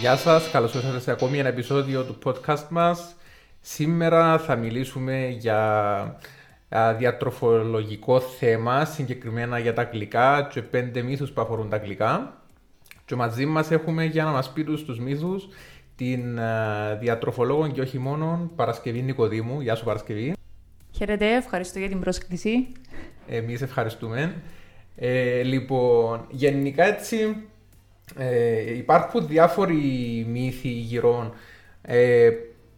Γεια σας, καλώς ήρθατε σε ακόμη ένα επεισόδιο του podcast μας. Σήμερα θα μιλήσουμε για α, διατροφολογικό θέμα, συγκεκριμένα για τα γλυκά και πέντε μύθους που αφορούν τα γλυκά. Και μαζί μας έχουμε για να μας πει τους, τους μύθους την α, διατροφολόγο και όχι μόνο Παρασκευή Νικοδήμου. Γεια σου Παρασκευή. Χαίρετε, ευχαριστώ για την πρόσκληση. Εμείς ευχαριστούμε. Ε, λοιπόν, γενικά έτσι ε, υπάρχουν διάφοροι μύθοι γύρω ε,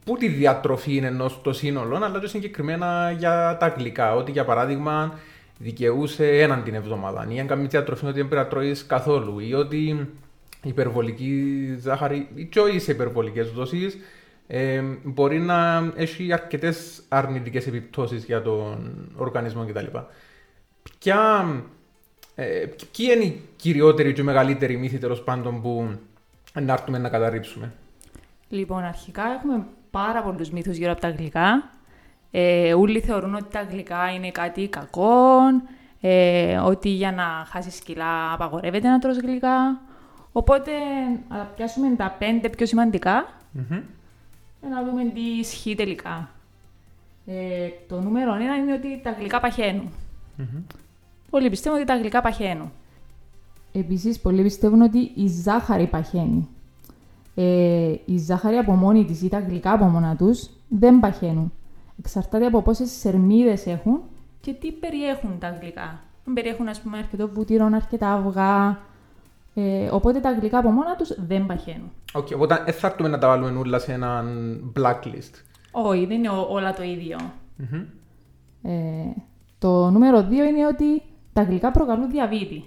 που τη διατροφή είναι ενός το σύνολο, αλλά και συγκεκριμένα για τα γλυκά. Ότι για παράδειγμα δικαιούσε έναν την εβδομάδα, ή αν κάνεις διατροφή ότι δεν πρέπει να τρώεις καθόλου, ή ότι υπερβολική ζάχαρη ή και όχι σε υπερβολικές δόσεις ε, μπορεί να έχει αρκετές αρνητικές επιπτώσεις για τον οργανισμό κτλ. Ποια ε, ποιοι είναι οι κυριότεροι και οι μεγαλύτεροι μύθοι τέλος πάντων που να έρθουμε να καταρρύψουμε; Λοιπόν, αρχικά έχουμε πάρα πολλούς μύθους γύρω από τα γλυκά. Ε, όλοι θεωρούν ότι τα γλυκά είναι κάτι κακό, ε, ότι για να χάσεις κιλά απαγορεύεται να τρως γλυκά. Οπότε, να πιάσουμε τα πέντε πιο σημαντικά Μμμ. και να δούμε τι ισχύει τελικά. Ε, το νούμερο ένα είναι ότι τα γλυκά παχαίνουν. Μμμ. Πολλοί πιστεύουν ότι τα γλυκά παχαίνουν. Επίσης, πολλοί πιστεύουν ότι η ζάχαρη παχαίνει. Ε, η ζάχαρη από μόνη της ή τα γλυκά από μόνα τους δεν παχαίνουν. Εξαρτάται από πόσες θερμίδες έχουν Και τι περιέχουν τα γλυκά. αν περιέχουν ας πούμε αρκετό βούτυρο, αρκετά αυγά. Ε, οπότε τα γλυκά από μόνα τους δεν παχαίνουν. Οκ, οπότε δεν θα έρθουμε να τα βάλουμε όλα σε έναν blacklist. Όχι, δεν είναι ό- όλα το ίδιο. Μμμ. Ε, το νούμερο 2 είναι ότι τα γλυκά προκαλούν διαβήτη.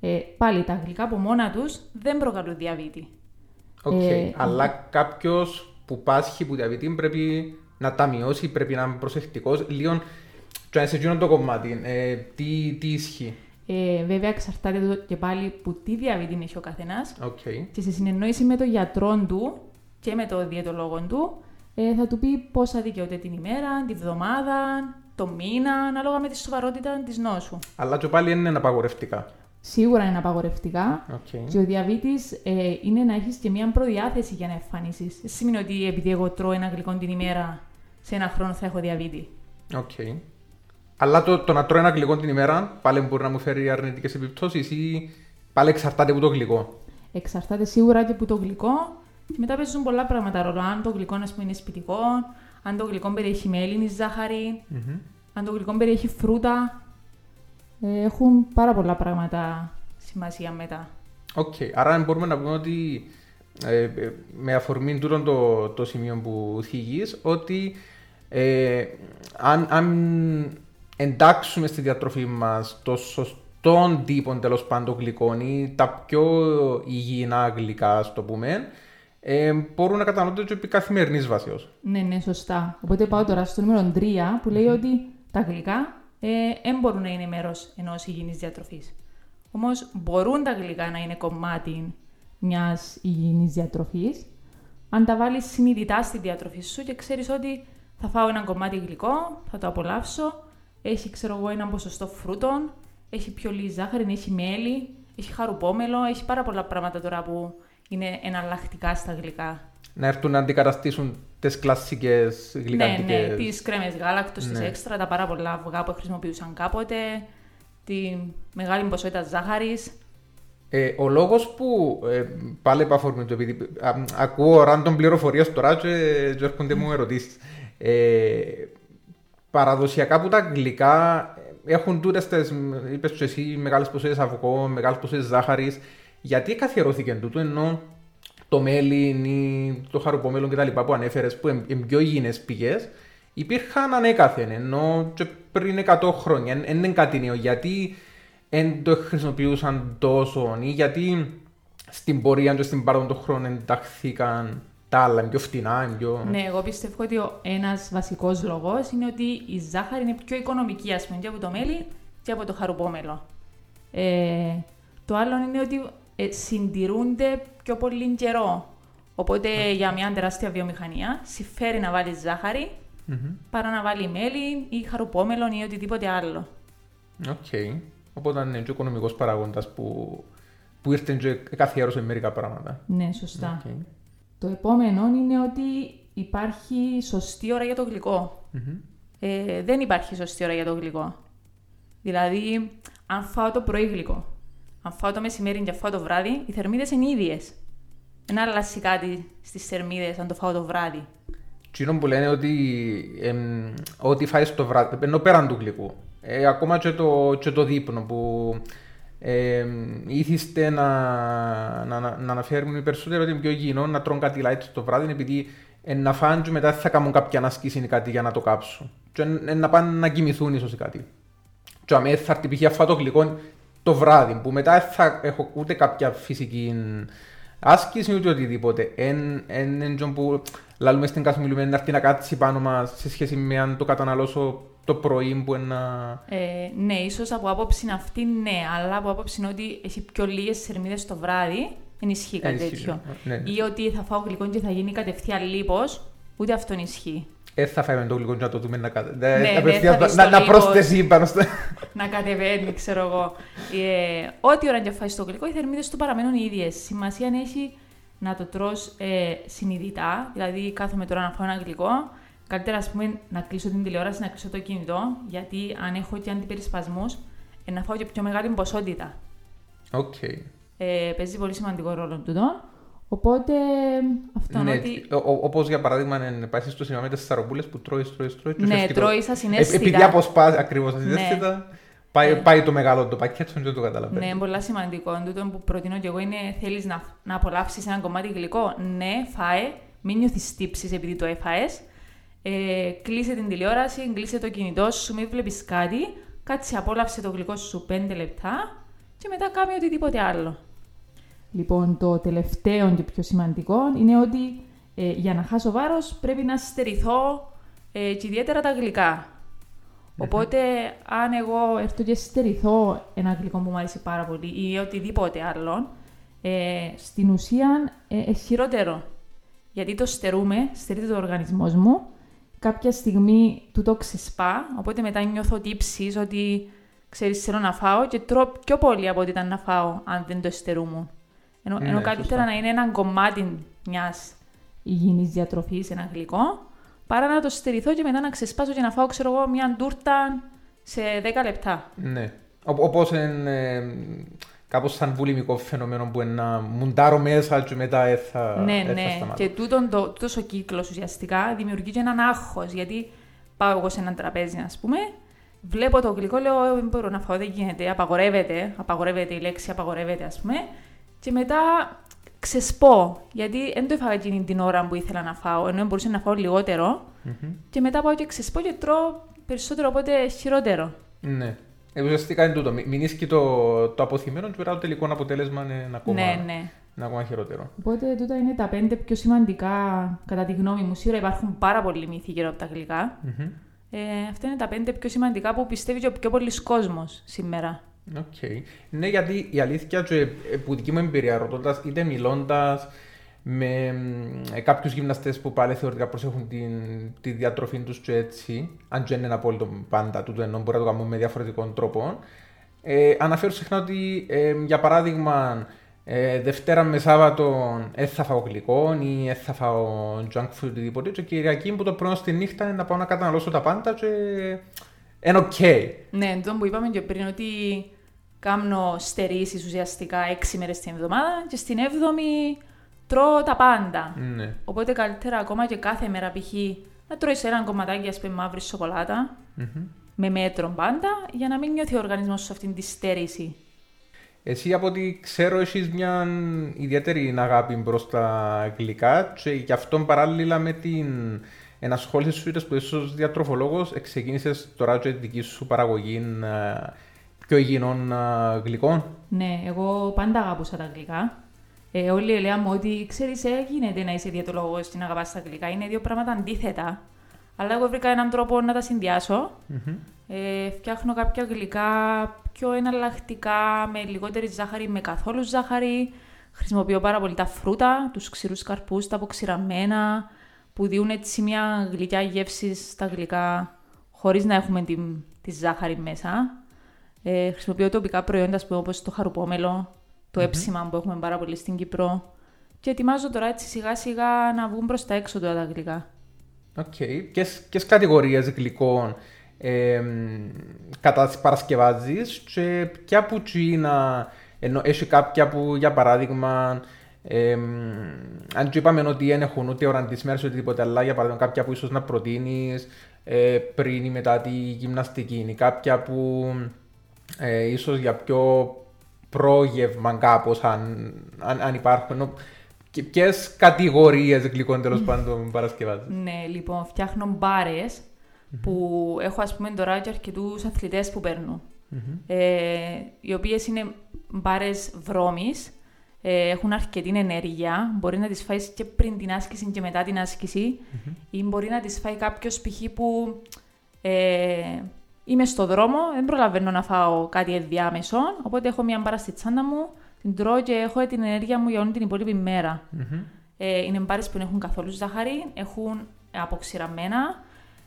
Ε, πάλι τα γλυκά από μόνα τους δεν προκαλούν διαβήτη. Οκ, Ε, αλλά κάποιος που πάσχει από διαβήτη πρέπει να τα μειώσει, πρέπει να είναι προσεκτικός. Λίγο, και να σε εκείνο το κομμάτι, ε, τι, τι ισχύει; Ε, βέβαια, εξαρτάται το και πάλι από τι διαβήτη έχει ο καθένας Οκ. και σε συνεννόηση με τον γιατρό του και με τον διαιτολόγο του ε, θα του πει πόσα δικαιούται την ημέρα, τη βδομάδα, το μήνα, ανάλογα με τη σοβαρότητα της νόσου. Αλλά και πάλι είναι απαγορευτικά. Σίγουρα είναι απαγορευτικά. Οκ. Και ο διαβήτης ε, είναι να έχεις και μια προδιάθεση για να εμφανίσεις. Δεν σημαίνει ότι επειδή εγώ τρώω ένα γλυκό την ημέρα, σε ένα χρόνο θα έχω διαβήτη. Οκ. Αλλά το, το να τρώω ένα γλυκό την ημέρα πάλι μπορεί να μου φέρει αρνητικές επιπτώσεις ή πάλι εξαρτάται από το γλυκό; Εξαρτάται σίγουρα και που το γλυκό και μετά παίζουν πολλά πράγματα ρόλο. Αν το γλυκό ας πούμε, είναι σπιτικό, αν το γλυκό περιέχει μέλι ή ζάχαρη, Μμμ. αν το γλυκό περιέχει φρούτα. ε, έχουν πάρα πολλά πράγματα. Σημασία μετά. Οκ. Άρα μπορούμε να πούμε ότι ε, ε, με αφορμή τούτο το, το σημείο που θίγεις ότι ε, αν, αν εντάξουμε στη διατροφή μας το σωστόν τύπο τέλος πάντων γλυκών ή τα πιο υγιεινά γλυκά, ας το πούμε, ε, μπορούν να κατανοούνται και επί καθημερινής βάσεως. Ναι, ναι, σωστά. Οπότε πάω τώρα στο νούμερο 3 που λέει ότι Τα γλυκά δεν μπορούν να είναι μέρος ενός υγιεινής διατροφής. Όμως μπορούν τα γλυκά να είναι κομμάτι μιας υγιεινής διατροφής. αν τα βάλεις συνειδητά στη διατροφή σου και ξέρεις ότι θα φάω ένα κομμάτι γλυκό, θα το απολαύσω, έχει ξέρω εγώ ένα ποσοστό φρούτων, έχει πιο λίγη ζάχαρη, έχει μέλι, έχει χαρουπόμελο, έχει πάρα πολλά πράγματα τώρα που είναι εναλλακτικά στα γλυκά. Να έρθουν να αντικαταστήσουν τις κλασικές Ναι, γλυκαντικές. ναι, τις κρέμες γάλακτος, τις Ναι. έξτρα, τα πάρα πολλά αυγά που χρησιμοποιούσαν κάποτε, τη μεγάλη ποσότητα ζάχαρης. Ε, ο λόγος που ε, πάλι επαφορμή του, επειδή α, ακούω random πληροφορίες τώρα και, και έρχονται μου ερωτήσεις. Ε, παραδοσιακά που τα γλυκά έχουν τούτες τις, είπες του εσύ, μεγάλες ποσότητε αυγό, μεγάλες ποσότητε ζάχαρης. Γιατί καθιερώθηκε τούτο, ενώ το μέλι ή το χαρουπόμελο κτλ. που ανέφερες, που είναι πιο υγιεινές πηγές, υπήρχαν ανέκαθεν. Ενώ και πριν 100 χρόνια δεν είναι κάτι νέο. Γιατί δεν το χρησιμοποιούσαν τόσο ή γιατί στην πορεία και στην παρόν των χρόνων ενταχθήκαν τα άλλα, είναι πιο φτηνά, είναι πιο... Ναι, εγώ πιστεύω ότι ο ένας βασικός λόγος είναι ότι η ζάχαρη είναι πιο οικονομική, ας πούμε, και από το μέλι και από το χαρουπόμελο. Ε, το άλλο είναι ότι ε, συντηρούνται πιο πολύ καιρό. Οπότε για μια τεράστια βιομηχανία συμφέρει να βάλει ζάχαρη Μμμ. παρά να βάλει μέλι ή χαρουπόμελο ή οτιδήποτε άλλο. Οκ. Οπότε είναι και ο οικονομικός παράγοντας που που ήρθε και καθιέρωσε μερικά πράγματα. Ναι, σωστά. Οκ. Το επόμενο είναι ότι υπάρχει σωστή ώρα για το γλυκό. Μμμ. Ε, δεν υπάρχει σωστή ώρα για το γλυκό. Δηλαδή, αν φάω το πρωί γλυκό, αν φάω το μεσημέρι και φάω το βράδυ, οι θερμίδες είναι ίδιες. Δεν αλλάζει κάτι στις θερμίδες αν το φάω το βράδυ. Τζείνο που λένε ότι εμ, ό,τι φάεις το βράδυ, ενώ πέραν του γλυκού, ε, ακόμα και το, και το δείπνο που ε, ήθιστε να, να, να, να αναφέρουν οι περισσότεροι ότι είναι πιο υγιεινό να τρώνε κάτι light το βράδυ επειδή ε, να φάνε και μετά θα κάνουν κάποια ανασκήση ή κάτι για να το κάψουν. Και ε, ε, να πάνε να κοιμηθούν ίσως ή κάτι. Και αμέ θα έρθει π.χ. αυτό το γλυκό το βράδυ που μετά δεν θα έχω ούτε κάποια φυσική άσκηση ούτε οτιδήποτε. Εν, εν, εν, που λαλούμε στην καθημερινή να έρθει να κάτσει πάνω μας σε σχέση με αν το καταναλώσω το πρωί που ένα... Ε, ναι, ίσως από άποψη αυτή ναι, αλλά από άποψη είναι ότι έχει πιο λίγες θερμίδες το βράδυ, δεν ισχύει κάτι Ισχύει, τέτοιο. ναι. Ή ότι θα φάω γλυκό και θα γίνει κατευθείαν λίπος, ούτε αυτό ισχύει. Ε, θα φάμε το γλυκό και να το δούμε να κάτω. Ναι, ναι, απευθείας θα δεις να, το να λίπος. προσθέσει πάνω στο... να κατεβαίνει, ξέρω εγώ. Ε, ό,τι ώρα και φάει το γλυκό, οι θερμίδες του παραμένουν οι ίδιες. Σημασία έχει να το τρως ε, συνειδητά, δηλαδή κάθομαι τώρα να φάω ένα γλυκό. Καλύτερα, ας πούμε, να κλείσω την τηλεόραση, να κλείσω το κινητό, γιατί αν έχω και αντιπερισπασμούς, ε, να φάω και πιο μεγάλη ποσότητα. Οκ. Ε, παίζει πολύ σημαντικό ρόλο τούτο. Οπότε αυτό Ναι, ότι- ο- ο- όπως για παράδειγμα εν, πάει στο σινεμά με τις σιταροπούλες που τρώεις, τρώεις, τρώεις και Ναι, φεύγει το- τρώεις ασυναίσθητα. Ε, Επειδή αποσπάς ακριβώς ασυναίσθητα, πάει, Ναι. πάει το μεγάλο το πακέτο και δεν το καταλαβαίνει. Ναι, πολύ σημαντικό. Τούτο που προτείνω και εγώ είναι θέλεις να, να απολαύσεις ένα κομμάτι γλυκό. Ναι, φάε. Μην νιώθεις τύψει επειδή το έφαε. Ε, κλείσε την τηλεόραση, κλείσε το κινητό σου, μην βλέπεις κάτι. Κάτσε, απόλαυσε το γλυκό σου 5 λεπτά και μετά κάμε οτιδήποτε άλλο. Λοιπόν, το τελευταίο και πιο σημαντικό είναι ότι ε, για να χάσω βάρος Πρέπει να στερηθώ ε, και ιδιαίτερα τα γλυκά. Οπότε, αν εγώ έρθω και στερηθώ ένα γλυκό που μου αρέσει πάρα πολύ ή οτιδήποτε άλλο, ε, στην ουσία ε, ε, χειρότερο. Γιατί το στερούμε, στερείται το οργανισμός μου. Κάποια στιγμή του το ξεσπά, οπότε μετά νιώθω τύψεις ότι ξέρεις θέλω να φάω και τρώω πιο πολύ από ό,τι ήταν να φάω αν δεν το στερούμουν. Ενώ, Ναι, ενώ καλύτερα σωστά. να είναι ένα κομμάτι μιας υγιεινής διατροφής. τροφής, ένα γλυκό, παρά να το στερηθώ και μετά να ξεσπάσω και να φάω, ξέρω εγώ, μια τούρτα σε 10 λεπτά. Ναι. Ο- Όπως είναι ε, κάπως σαν βουλημικό φαινόμενο που είναι να μουντάρω μέσα και μετά ε, θα, ναι, ε, θα ναι. σταματώ. Και τούτον το, τούτος ο κύκλος ουσιαστικά δημιουργεί και έναν άγχος, γιατί πάω εγώ σε έναν τραπέζι, ας πούμε, βλέπω το γλυκό, λέω, «Ε, δεν μπορώ να φάω, δεν γίνεται, απαγορεύεται, απαγορεύεται η λέξη, απαγορεύεται, ας πούμε, και μετά ξεσπώ, γιατί δεν το έφαγα εκείνη την ώρα που ήθελα να φάω, ενώ μπορούσα να φάω λιγότερο, Μμμ. και μετά πάω και ξεσπώ και τρώω περισσότερο, οπότε χειρότερο. Ναι. Ε, ουσιαστικά είναι τούτο. Μην μην ίσκει το, το αποθυμένο και μετά το τελικό αποτέλεσμα είναι ακόμα, Ναι, ναι. είναι ακόμα χειρότερο. Οπότε τούτα είναι τα πέντε πιο σημαντικά Κατά τη γνώμη μου, σίγουρα υπάρχουν πάρα πολλοί μύθοι γύρω από τα γλυκά. Μμμ. Ε, αυτά είναι τα πέντε πιο σημαντικά που πιστεύει και ο πιο πολλοί κόσμος σήμερα. Οκ. Ναι, γιατί η αλήθεια και ε, που δική μου εμπειρία ρωτώντας είτε μιλώντας με ε, κάποιους γυμναστές που πάλι θεωρητικά προσέχουν την, τη διατροφή τους και έτσι, αν και δεν είναι απόλυτο πάντα τούτο εννοώ μπορεί να το κάνουμε με διαφορετικόν τρόπον, ε, αναφέρω συχνά ότι ε, για παράδειγμα ε, Δευτέρα με Σάββατο δεν θα φάω γλυκό ή δεν θα φάω junk food οτιδήποτε και Κυριακή που το πρωί ως τη νύχτα είναι να πάω να καταναλώσω τα πάντα και είναι οκ. Ναι, το που είπαμε και πριν ότι κάνω στερήσεις ουσιαστικά έξι μέρες την εβδομάδα και στην έβδομη τρώω τα πάντα. Ναι. Οπότε καλύτερα ακόμα και κάθε μέρα π.χ. να τρώεις ένα κομματάκι ας πούμε μαύρη σοκολάτα Μμμ. με μέτρο πάντα για να μην νιώθει ο οργανισμός σου αυτήν τη στέρηση. Εσύ από ό,τι ξέρω έχεις μια ιδιαίτερη αγάπη προς τα γλυκά και γι' αυτό παράλληλα με την ενασχόληση σου είτε που είσαι ως διατροφολόγος ξεκίνησες τώρα και τη δική σου παραγωγή ε, πιο υγιεινών ε, γλυκών; Ναι, εγώ πάντα αγαπούσα τα γλυκά. Ε, όλοι λέγαμε ότι ξέρεις, ε, γίνεται να είσαι διαιτολόγο και να αγαπάς τα γλυκά. Είναι δύο πράγματα αντίθετα. Αλλά εγώ βρήκα έναν τρόπο να τα συνδυάσω. Μμμ. Ε, φτιάχνω κάποια γλυκά πιο εναλλακτικά, με λιγότερη ζάχαρη, με καθόλου ζάχαρη. Χρησιμοποιώ πάρα πολύ τα φρούτα, τους ξηρούς καρπούς, τα αποξηραμένα, που δίνουν έτσι μια γλυκιά γεύση στα γλυκά, χωρίς να έχουμε τη, τη ζάχαρη μέσα. Ε, χρησιμοποιώ τοπικά προϊόντα, ας πούμε, όπως το χαρουπόμελο, το έψημα που έχουμε πάρα πολύ στην Κύπρο. Και ετοιμάζω τώρα έτσι σιγά σιγά να βγουν προς τα έξω τώρα τα γλυκά. OK. Okay. Ποιες κατηγορίες γλυκών ε, παρασκευάζεις και ποια που τζείνα, εννοώ έχει κάποια που για παράδειγμα ε, αν του είπαμε ότι δεν έχουν ούτε ώρα της μέρας ούτε τίποτα, αλλά για παράδειγμα κάποια που ίσως να προτείνεις ε, πριν ή μετά τη γυμναστική, ή κάποια που ε, ίσως για πιο πρόγευμα κάπως, αν, αν, αν υπάρχουν. Και ποιες κατηγορίες γλυκών τέλος πάντων παρασκευάζεις; Ναι, λοιπόν, φτιάχνω μπάρες που έχω ας πούμε τώρα και αρκετούς αθλητές που παίρνουν. Ε, οι οποίες είναι μπάρες βρώμης, ε, έχουν αρκετή ενέργεια. Μπορεί να τις φάεις και πριν την άσκηση και μετά την άσκηση, ή μπορεί να τις φάει κάποιος π.χ. που ε, είμαι στο δρόμο, δεν προλαβαίνω να φάω κάτι ενδιάμεσο. Οπότε έχω μια μπάρα στη τσάντα μου, την τρώω και έχω την ενέργεια μου για όλη την υπόλοιπη Ε, είναι μπάρες που δεν έχουν καθόλου ζάχαρη, έχουν αποξηραμένα,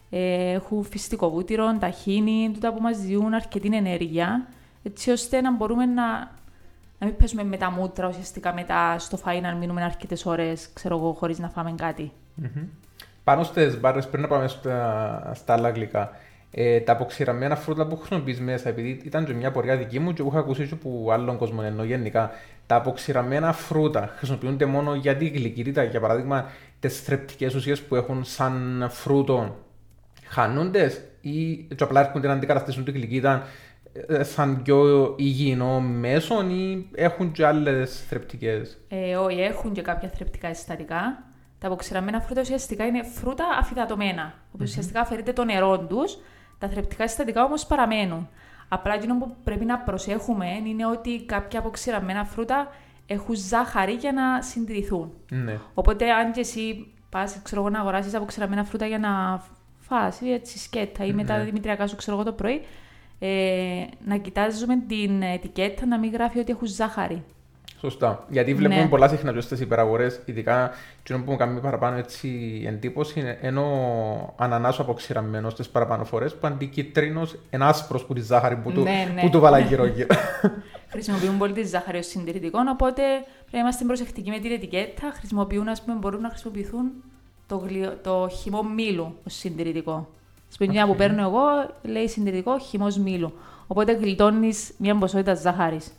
ε, έχουν φυστικό βούτυρο, ταχύνη, τούτα που μας δίνουν αρκετή ενέργεια, έτσι ώστε να μπορούμε να, να μην πέσουμε με τα μούτρα ουσιαστικά μετά στο φαΐ να μείνουμε αρκετές ώρες, ξέρω εγώ, χωρίς να φάμε κάτι. Mm-hmm. Πάνω στις μπάρες, πριν να πάμε στα, στα άλλα γλυκά, ε, τα αποξηραμένα φρούτα που χρησιμοποιείς μέσα, επειδή ήταν και μια πορεία δική μου και που είχα ακούσει και από άλλον κόσμο, ενώ γενικά τα αποξηραμένα φρούτα χρησιμοποιούνται μόνο για τη γλυκυρίδα, για παράδειγμα, τις θρεπτικές ουσίες που έχουν σαν φρούτο χάνονται ή απλά έρχονται να αντικαταστήσουν την γλυκίδα ε, σαν πιο υγιεινό μέσο ή έχουν και άλλες θρεπτικές; Ε, όχι, έχουν και κάποια θρεπτικά συστατικά. Τα αποξηραμένα φρούτα ουσιαστικά είναι φρούτα αφιδατωμένα. Mm-hmm. Ουσιαστικά αφαιρείται το νερό τους, τα θρεπτικά συστατικά όμως παραμένουν. Απλά εκείνο που πρέπει να προσέχουμε είναι ότι κάποια αποξηραμένα φρούτα έχουν ζάχαρη για να συντηρηθούν. Ναι. Οπότε, αν και εσύ πας να αγοράσεις αποξηραμένα φρούτα για να φας ή έτσι σκέτα ή μετά ναι. δημητριακά σου ξέρω εγώ το πρωί, ε, να κοιτάζουμε την ετικέτα να μην γράφει ότι έχουν ζάχαρη. Σωστά. Γιατί βλέπουμε ναι. πολλά συχνά στι υπεραγορές, ειδικά το που μου κάνει παραπάνω έτσι, εντύπωση, ενώ ανανάσω αποξηραμένος στι παραπάνω φορέ, που αντί κίτρινο, ένα άσπρος που τη ζάχαρη που, ναι, του, ναι. που του βάλα γύρω-γύρω. Χρησιμοποιούν πολύ τη ζάχαρη ως συντηρητικό, οπότε πρέπει να είμαστε προσεκτικοί με την ετικέτα. Χρησιμοποιούν, ας πούμε, μπορούν να χρησιμοποιηθούν το, γλυ... το χυμό μήλου ως συντηρητικό. Στην okay. που παίρνω εγώ λέει συντηρητικό χυμός μήλου. Οπότε γλιτώνεις μια ποσότητα ζάχαρης.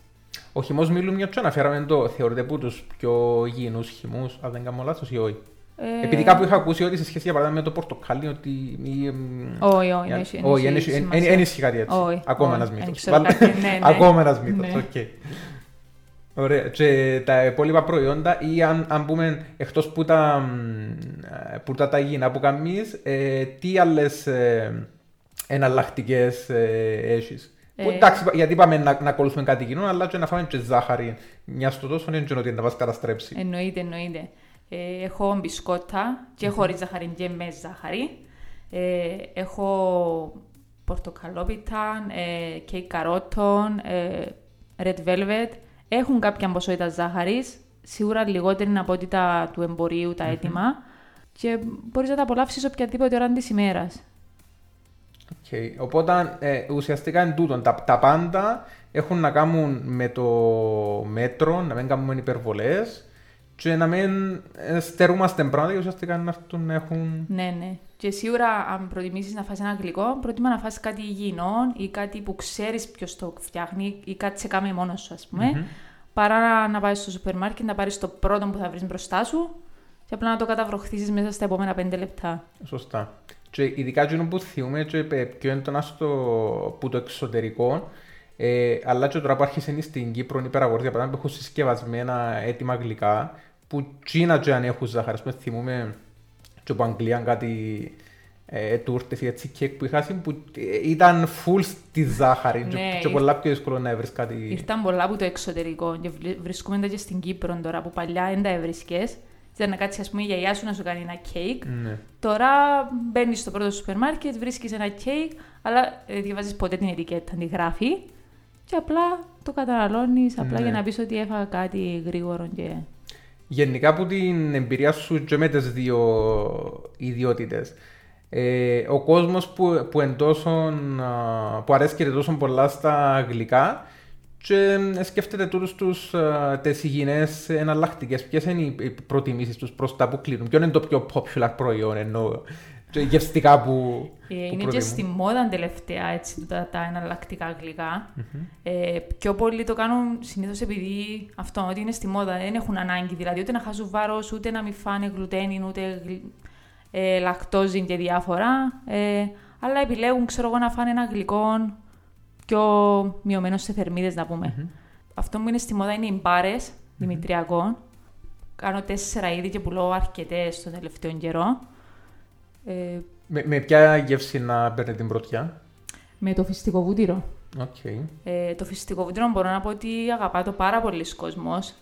Ο χυμός μήλου, μιας τσόνας, αναφέραμε το θεωρείται από τους πιο υγιεινού χυμούς, αν δεν κάνω λάθος ή όχι; Ε... Επειδή κάπου είχα ακούσει ότι σε σχέση για παράδειγμα με το πορτοκάλι, ότι. Όχι, όχι, δεν ισχύει κάτι έτσι. Ακόμα ένας μύθος. Ακόμα ένας μύθος. Ωραία. Και τα υπόλοιπα προϊόντα ή αν, αν πούμε εκτός που τα, που τα ταγίνα που κάνεις, ε, τι άλλες ε, εναλλακτικές ε, έχεις; Ε... Εντάξει, γιατί είπαμε να, να ακολουθούμε κάτι κοινό, αλλά και να φάμε και ζάχαρη. Μιας στο τόσο είναι ότι να μα καταστρέψει. Εννοείται, εννοείται. Ε, έχω μπισκότα και χωρίς ζάχαρη και με ζάχαρη. Ε, έχω πορτοκαλόπιτα, ε, κέικ καρότων, ε, red velvet έχουν κάποια ποσότητα ζάχαρης, σίγουρα λιγότερη από ό,τι τα του εμπορίου, τα έτοιμα. Και μπορείς να τα απολαύσεις οποιαδήποτε ώρα της ημέρας. Okay. Οπότε ε, ουσιαστικά είναι τούτο. Τα, τα πάντα έχουν να κάνουν με το μέτρο, να μην κάνουμε υπερβολές και να μην ε, στερούμαστε πράγματα και ουσιαστικά να να έχουν. Ναι, ναι. Και σίγουρα, αν προτιμήσεις να φας ένα γλυκό, προτιμά να φας κάτι υγιεινό ή κάτι που ξέρεις ποιος το φτιάχνει ή κάτι σε κάμε μόνος σου, ας πούμε. Mm-hmm. Παρά να πάεις στο σούπερ μάρκετ να πάρεις το πρώτο που θα βρεις μπροστά σου και απλά να το καταβροχθήσεις μέσα στα επόμενα πέντε λεπτά. Σωστά. Και ειδικά εκείνο που θυμούμε και πιο έντονα στο, που το εξωτερικό, ε, αλλά και τώρα που άρχισε στην Κύπρο η παραγωγή για παράδειγμα που έχουν συσκευασμένα έτοιμα γλυκά, που τσίνα και αν έχουν ζάχαρη, πούμε θυμούμε και από Αγγλία κάτι ε, τούρτες ή έτσι κέκ που είχα που ήταν full στη ζάχαρη ναι, και, και πολλά πιο δύσκολο να έβρεις κάτι. Ήρθαν πολλά από το εξωτερικό και βρισκόμαστε και στην Κύπρο τώρα που παλιά δεν τα έβρισκες. Ήταν να κάτσεις, ας πούμε, η γιαγιά σου να σου κάνει ένα κέικ. Ναι. Τώρα μπαίνεις στο πρώτο σούπερ μάρκετ, βρίσκεις ένα κέικ, αλλά δεν διαβάζεις ποτέ την ετικέτα, τη γράφει. Και απλά το καταναλώνεις, απλά ναι. για να πεις ότι έφαγα κάτι γρήγορο και γενικά από την εμπειρία σου και με τι δύο ιδιότητες. Ε, ο κόσμος που, που, που αρέσκεται τόσο πολλά στα γλυκά και ε, σκέφτεται τούτους τους, ε, τις υγιεινές εναλλακτικές. Ποιες είναι οι οι προτιμήσεις τους προς τα που κλείνουν; Ποιο είναι το πιο popular προϊόν εννοώ; Και γευστικά που, Ε, που είναι και προτιμούν. στη μόδα τελευταία έτσι, τα, τα εναλλακτικά γλυκά. Ε, πιο πολλοί το κάνουν συνήθως επειδή αυτό ότι είναι στη μόδα. Δεν έχουν ανάγκη δηλαδή ούτε να χάσουν βάρος, ούτε να μην φάνε γλουτένιν, ούτε γλυ- ε, λακτόζιν και διάφορα. Ε, αλλά επιλέγουν, ξέρω εγώ, να φάνε ένα γλυκό πιο μειωμένο σε θερμίδες, να πούμε. Αυτό που είναι στη μόδα είναι οι μπάρες δημητριακών. Κάνω τέσσερα είδη και πουλώ αρκετές στον τελευταίο καιρό. Ε, Με, με ποια γεύση να παίρνει την πρωτιά; Με το φυστικό βούτυρο. Οκ. Ε, το φυστικοβούτυρο μπορώ να πω ότι αγαπά το πάρα πολλοί κόσμος.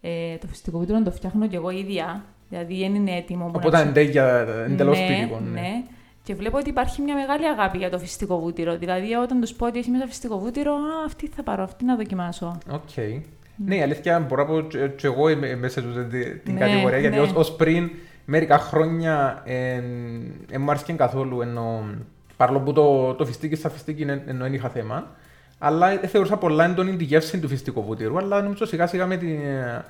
Ε, Το φυστικοβούτυρο το φτιάχνω και εγώ η ίδια. δηλαδή δεν είναι έτοιμο. που να Οπότε ψ- είναι για εντελώ ναι, σπιτικό. ναι. Και βλέπω ότι υπάρχει μια μεγάλη αγάπη για το φυστικοβούτυρο. Δηλαδή, όταν τους πω ότι έχει μέσα φυστικοβούτυρο, α, αυτή θα πάρω, αυτή να δοκιμάσω. Οκ. Ναι, η αλήθεια μπορώ να πω και- και εγώ είμαι μέσα σε τούτη την Ναι, κατηγορία γιατί ναι. ως, ως πριν μερικά χρόνια δεν μου άρεσε καθόλου εννοώ παρόλο που το, το φιστίκι στα φιστίκι εν- εννοώ δεν είχα θέμα αλλά ε, θεωρούσα πολλά έντονη τη γεύση του φιστικοβούτυρου αλλά νομίζω σιγά σιγά με την, ε,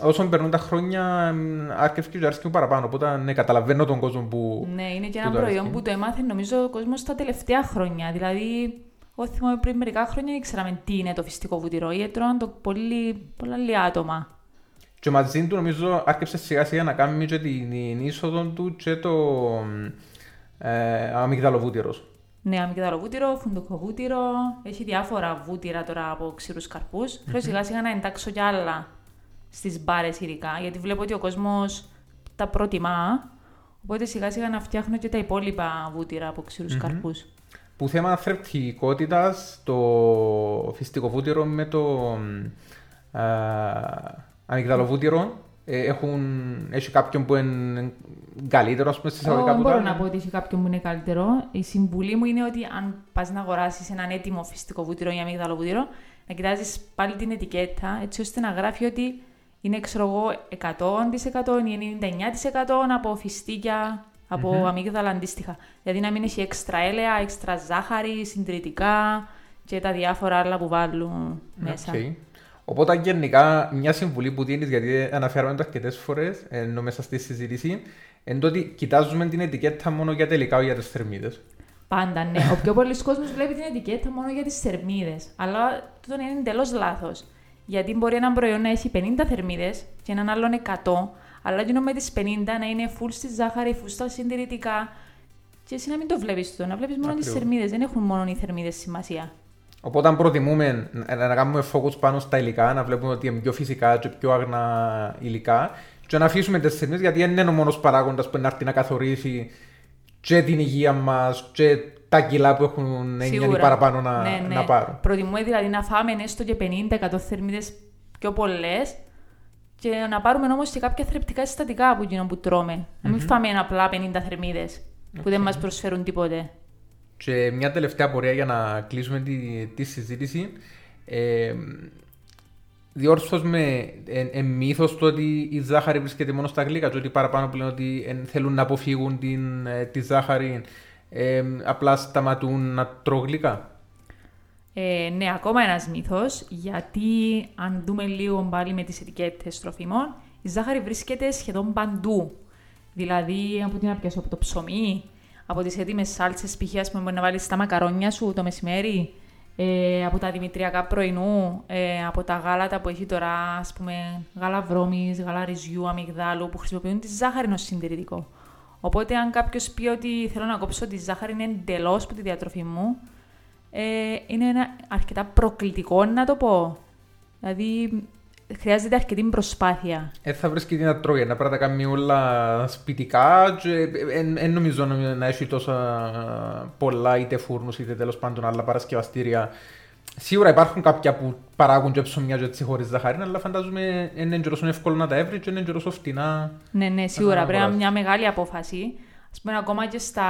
όσο περνούν τα χρόνια μ, άρκεψε και αρέσκει μου παραπάνω οπότε ναι, καταλαβαίνω τον κόσμο που Ναι, είναι και που ένα το προϊόν αρέσκει. που το έμαθε νομίζω ο κόσμος τα τελευταία χρόνια. Δηλαδή, εγώ θυμάμαι πριν μερικά χρόνια δεν ξέραμε τι είναι το φυστικό βούτυρο ή έτρωγαν το πολύ, πολλά λίγα άτομα. Και μαζί του νομίζω άρχισε σιγά σιγά να κάνει και την, την είσοδο του και το ε, αμυγδαλοβούτυρος. Ναι, αμυγδαλοβούτυρο, φουντουκοβούτυρο, έχει διάφορα βούτυρα τώρα από ξηρούς καρπούς. Θέλω σιγά σιγά να εντάξω κι άλλα στις μπάρες ειδικά, γιατί βλέπω ότι ο κόσμος τα προτιμά. Οπότε σιγά σιγά να φτιάχνω και τα υπόλοιπα βούτυρα από ξηρούς καρπούς. Που θέμα θρεπτικότητας, το φυστικό βούτυρο με το ε, αμυγδαλοβούτυρο ε, έχουν, έχει κάποιον που είναι καλύτερο, ας πούμε, στις εισαγωγικά Εγώ που μπορώ τα- να πω ότι έχει κάποιον που είναι καλύτερο. Η συμβουλή μου είναι ότι αν πας να αγοράσεις έναν έτοιμο φυστικό βούτυρο ή αμύγδαλο βούτυρο, να κοιτάζεις πάλι την ετικέτα έτσι ώστε να γράφει ότι είναι ξέρω εγώ 100% ή 99% από φυστίκια, από αμύγδαλα αντίστοιχα. Δηλαδή να μην έχει έξτρα έλαια, έξτρα ζάχαρη, συντηρητικά και τα διάφορα άλλα που βάλουν μέσα. Οκ. Οπότε γενικά μια συμβουλή που δίνεις, γιατί αναφέραμε το αρκετές φορές, εννοώ μέσα στη συζήτηση, είναι το ότι κοιτάζουμε την ετικέτα μόνο για τελικά, όχι για τις θερμίδες. Πάντα, ναι. Ο πιο πολλοί κόσμος βλέπει την ετικέτα μόνο για τις θερμίδες. Αλλά τούτο είναι εντελώς λάθος. Γιατί μπορεί ένα προϊόν να έχει 50 θερμίδες και έναν άλλον 100, αλλά εκείνο με τις 50 να είναι full στη ζάχαρη, full στα συντηρητικά. Και εσύ να μην το βλέπεις τούτο, να βλέπεις μόνο τις Ακριβώς. θερμίδες. Δεν έχουν μόνο οι θερμίδες σημασία. Οπότε αν προτιμούμε να, να κάνουμε focus πάνω στα υλικά, να βλέπουμε ότι είναι πιο φυσικά και πιο άγνα υλικά και να αφήσουμε τις θερμίδες γιατί δεν είναι ο μόνος παράγοντας που είναι να έρθει να καθορίσει και την υγεία μας και τα κιλά που έχουν έννοια ή παραπάνω να, ναι, ναι. να πάρουν. Προτιμούμε δηλαδή να φάμε έστω και 50-100 θερμίδες πιο πολλές και να πάρουμε όμως και κάποια θρεπτικά συστατικά από εκείνο που τρώμε. Να μην φάμε απλά 50 θερμίδες που δεν μας προσφέρουν τίποτε. Και μια τελευταία πορεία για να κλείσουμε τη, τη συζήτηση. Ε, διόρθως με εν, εν μύθος το ότι η ζάχαρη βρίσκεται μόνο στα γλύκα και ότι παραπάνω που λένε ότι εν, θέλουν να αποφύγουν την, ε, τη ζάχαρη ε, απλά σταματούν να τρώουν γλυκά. Ε, ναι, ακόμα ένας μύθος, γιατί αν δούμε λίγο πάλι με τις ετικέτες τροφίμων, η ζάχαρη βρίσκεται σχεδόν παντού. Δηλαδή από την πιάσω από το ψωμί, από τις έτοιμες σάλτσες π.χ. ας πούμε, μπορεί να βάλεις στα μακαρόνια σου το μεσημέρι, ε, από τα δημητριακά πρωινού, ε, από τα γάλατα που έχει τώρα, ας πούμε, γάλα βρώμης, γάλα ρυζιού, αμυγδάλου, που χρησιμοποιούν τη ζάχαρη ως συντηρητικό. Οπότε αν κάποιος πει ότι θέλω να κόψω τη ζάχαρη είναι εντελώς από τη διατροφή μου, ε, είναι ένα αρκετά προκλητικό να το πω. Δηλαδή χρειάζεται αρκετή προσπάθεια. Ε, θα βρίσκει τι να τρώει, να πρέπει να τα κάνει όλα σπιτικά και δεν νομίζω να, να έχει τόσα πολλά είτε φούρνους είτε τέλος πάντων άλλα παρασκευαστήρια. Σίγουρα υπάρχουν κάποια που παράγουν και ψωμιά και έτσι χωρίς ζαχαρή, αλλά φαντάζομαι είναι και τόσο εύκολο να τα έβρεις και είναι και τόσο φτηνά. Ναι, ναι, σίγουρα να πρέπει να είναι αγοράσεις. μια μεγάλη απόφαση. Α πούμε, ακόμα και στα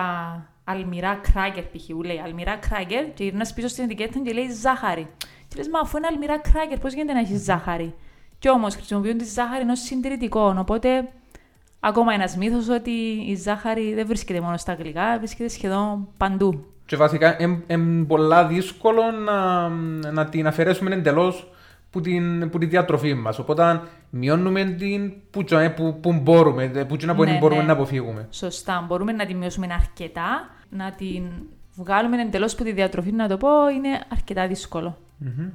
αλμυρά κράκερ, π.χ. που λέει αλμυρά κράκερ, και γυρνάς πίσω στην ετικέτα και λέει ζάχαρη. Και λες, μα αφού είναι αλμυρά κράκερ, πώς γίνεται να έχεις ζάχαρη; Κι όμως χρησιμοποιούν τη ζάχαρη ω συντηρητικό. Οπότε, ακόμα ένας μύθος ότι η ζάχαρη δεν βρίσκεται μόνο στα γλυκά, βρίσκεται σχεδόν παντού. Και βασικά είναι πολλά δύσκολο να, να την αφαιρέσουμε εντελώς που, την, που τη διατροφή μας. Οπότε μειώνουμε την που, που, που μπορούμε, που ναι, ναι. μπορούμε να αποφύγουμε. Σωστά. Μπορούμε να τη μειώσουμε αρκετά, να την βγάλουμε εντελώς από τη διατροφή, να το πω, είναι αρκετά δύσκολο. Mm-hmm.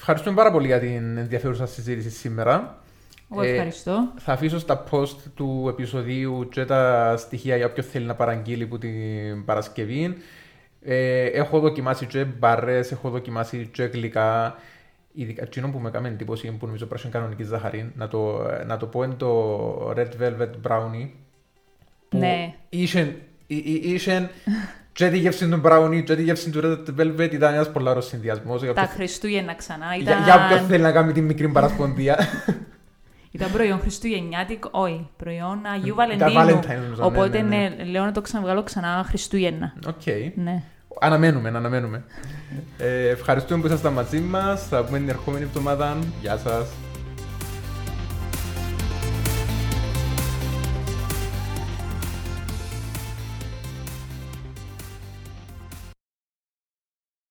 Ευχαριστούμε πάρα πολύ για την ενδιαφέρουσα συζήτηση σήμερα. Εγώ ευχαριστώ. Ε, θα αφήσω στα post του επεισοδίου και τα στοιχεία για όποιον θέλει να παραγγείλει που την Παρασκευή. Ε, έχω δοκιμάσει και μπαρές, έχω δοκιμάσει και γλυκά. Ειδικά εκείνο που με έκανε εντύπωση που νομίζω περιέχει κανονική ζάχαρη, να το, να το πω είναι το Red Velvet Brownie. Που ναι. Είχε, είχε και τη γεύση του Brownie και τη γεύση του Red Velvet ήταν ένας πολύ ωραίος συνδυασμός. Τα Χριστούγεννα ξανά. Ήταν... Για, για όποιον θέλει να κάνει την μικρή παρασπονδία. Ήταν προϊόν Χριστουγεννιάτικο, όχι, προϊόν Αγίου Βαλεντίνου. Οπότε ναι, ναι, ναι. λέω να το ξαναβγάλω ξανά Χριστούγεννα. OK. Okay. Ναι. Αναμένουμε, αναμένουμε. ε, ευχαριστούμε που ήσασταν μαζί μας. Θα πούμε την ερχόμενη εβδομάδα. Γεια σας.